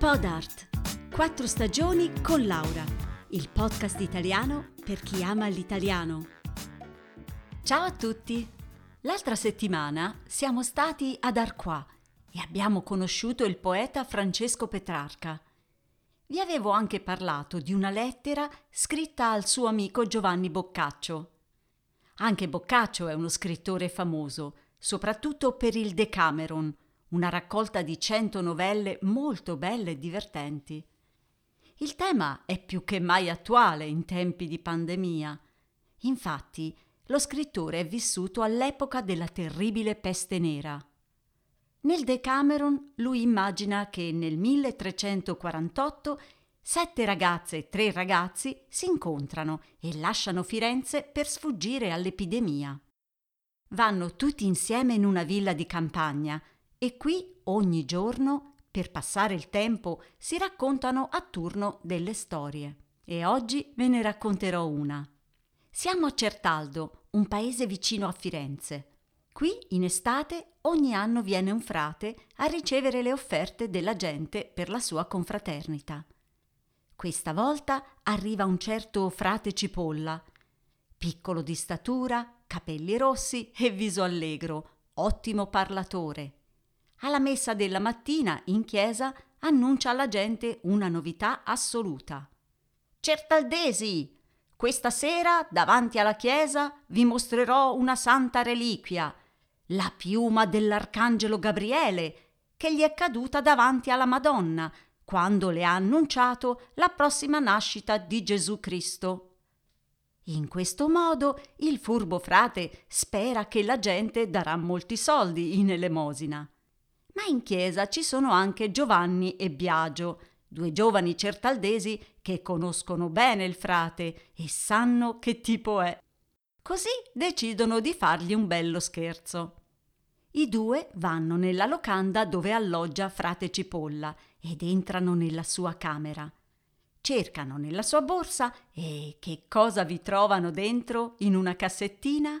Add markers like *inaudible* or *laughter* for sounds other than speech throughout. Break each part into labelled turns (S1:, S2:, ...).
S1: Podart. Quattro stagioni con Laura. Il podcast italiano per chi ama l'italiano. Ciao a tutti. L'altra settimana siamo stati ad Arquà e abbiamo conosciuto il poeta Francesco Petrarca. Vi avevo anche parlato di una lettera scritta al suo amico Giovanni Boccaccio. Anche Boccaccio è uno scrittore famoso, soprattutto per il Decameron, una raccolta di cento novelle molto belle e divertenti. Il tema è più che mai attuale in tempi di pandemia. Infatti, lo scrittore è vissuto all'epoca della terribile peste nera. Nel Decameron lui immagina che nel 1348 sette ragazze e tre ragazzi si incontrano e lasciano Firenze per sfuggire all'epidemia. Vanno tutti insieme in una villa di campagna e qui ogni giorno, per passare il tempo, si raccontano a turno delle storie. E oggi ve ne racconterò una. Siamo a Certaldo, un paese vicino a Firenze. Qui, in estate, ogni anno viene un frate a ricevere le offerte della gente per la sua confraternita. Questa volta arriva un certo frate Cipolla, piccolo di statura, capelli rossi e viso allegro, ottimo parlatore alla messa della mattina in chiesa annuncia alla gente una novità assoluta. Certaldesi, questa sera davanti alla chiesa vi mostrerò una santa reliquia, la piuma dell'arcangelo Gabriele, che gli è caduta davanti alla Madonna quando le ha annunciato la prossima nascita di Gesù Cristo. In questo modo il furbo frate spera che la gente darà molti soldi in elemosina. Ma in chiesa ci sono anche Giovanni e Biagio, due giovani certaldesi che conoscono bene il frate e sanno che tipo è. Così decidono di fargli un bello scherzo. I due vanno nella locanda dove alloggia frate Cipolla ed entrano nella sua camera. Cercano nella sua borsa e che cosa vi trovano dentro in una cassettina?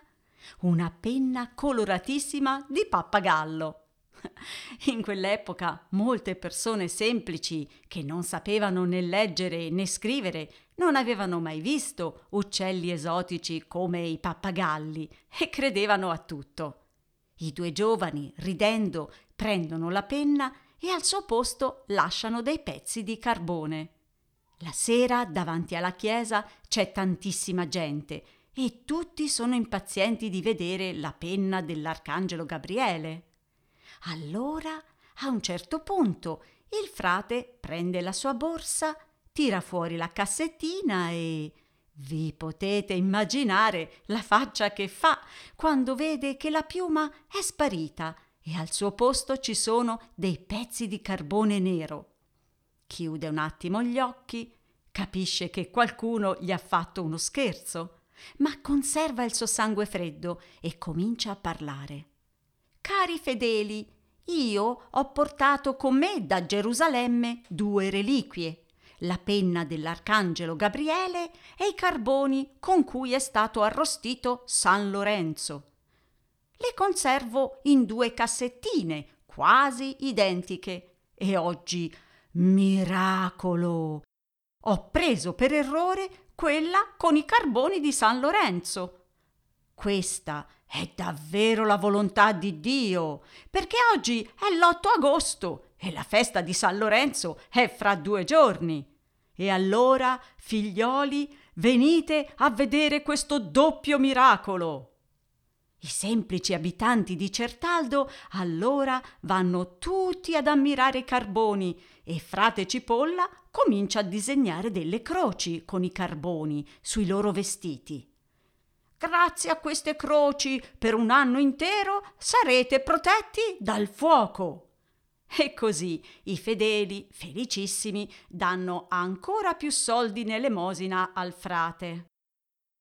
S1: Una penna coloratissima di pappagallo. *laughs* In quell'epoca molte persone semplici, che non sapevano né leggere né scrivere, non avevano mai visto uccelli esotici come i pappagalli e credevano a tutto. I due giovani, ridendo, prendono la penna e al suo posto lasciano dei pezzi di carbone. La sera, davanti alla chiesa, c'è tantissima gente e tutti sono impazienti di vedere la penna dell'arcangelo Gabriele. Allora, a un certo punto, il frate prende la sua borsa, tira fuori la cassettina e vi potete immaginare la faccia che fa quando vede che la piuma è sparita e al suo posto ci sono dei pezzi di carbone nero. Chiude un attimo gli occhi, capisce che qualcuno gli ha fatto uno scherzo, ma conserva il suo sangue freddo e comincia a parlare. Cari fedeli, io ho portato con me da Gerusalemme due reliquie, la penna dell'arcangelo Gabriele e i carboni con cui è stato arrostito San Lorenzo. Le conservo in due cassettine quasi identiche e oggi, miracolo, ho preso per errore quella con i carboni di San Lorenzo. Questa è davvero la volontà di Dio, perché oggi è l'8 agosto e la festa di San Lorenzo è fra due giorni. E allora, figlioli, venite a vedere questo doppio miracolo. I semplici abitanti di Certaldo allora vanno tutti ad ammirare i carboni e frate Cipolla comincia a disegnare delle croci con i carboni sui loro vestiti. Grazie a queste croci per un anno intero sarete protetti dal fuoco. E così i fedeli, felicissimi, danno ancora più soldi in elemosina al frate.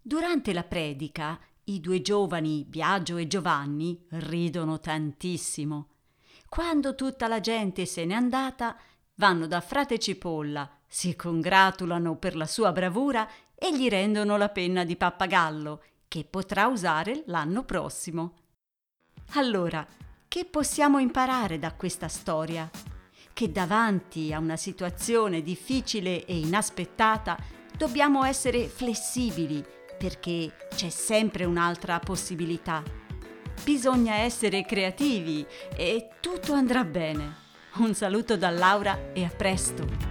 S1: Durante la predica, i due giovani, Biagio e Giovanni, ridono tantissimo. Quando tutta la gente se n'è andata, vanno da frate Cipolla, si congratulano per la sua bravura e gli rendono la penna di pappagallo che potrà usare l'anno prossimo. Allora, che possiamo imparare da questa storia? che davanti a una situazione difficile e inaspettata dobbiamo essere flessibili perché c'è sempre un'altra possibilità. Bisogna essere creativi e tutto andrà bene. Un saluto da Laura e a presto!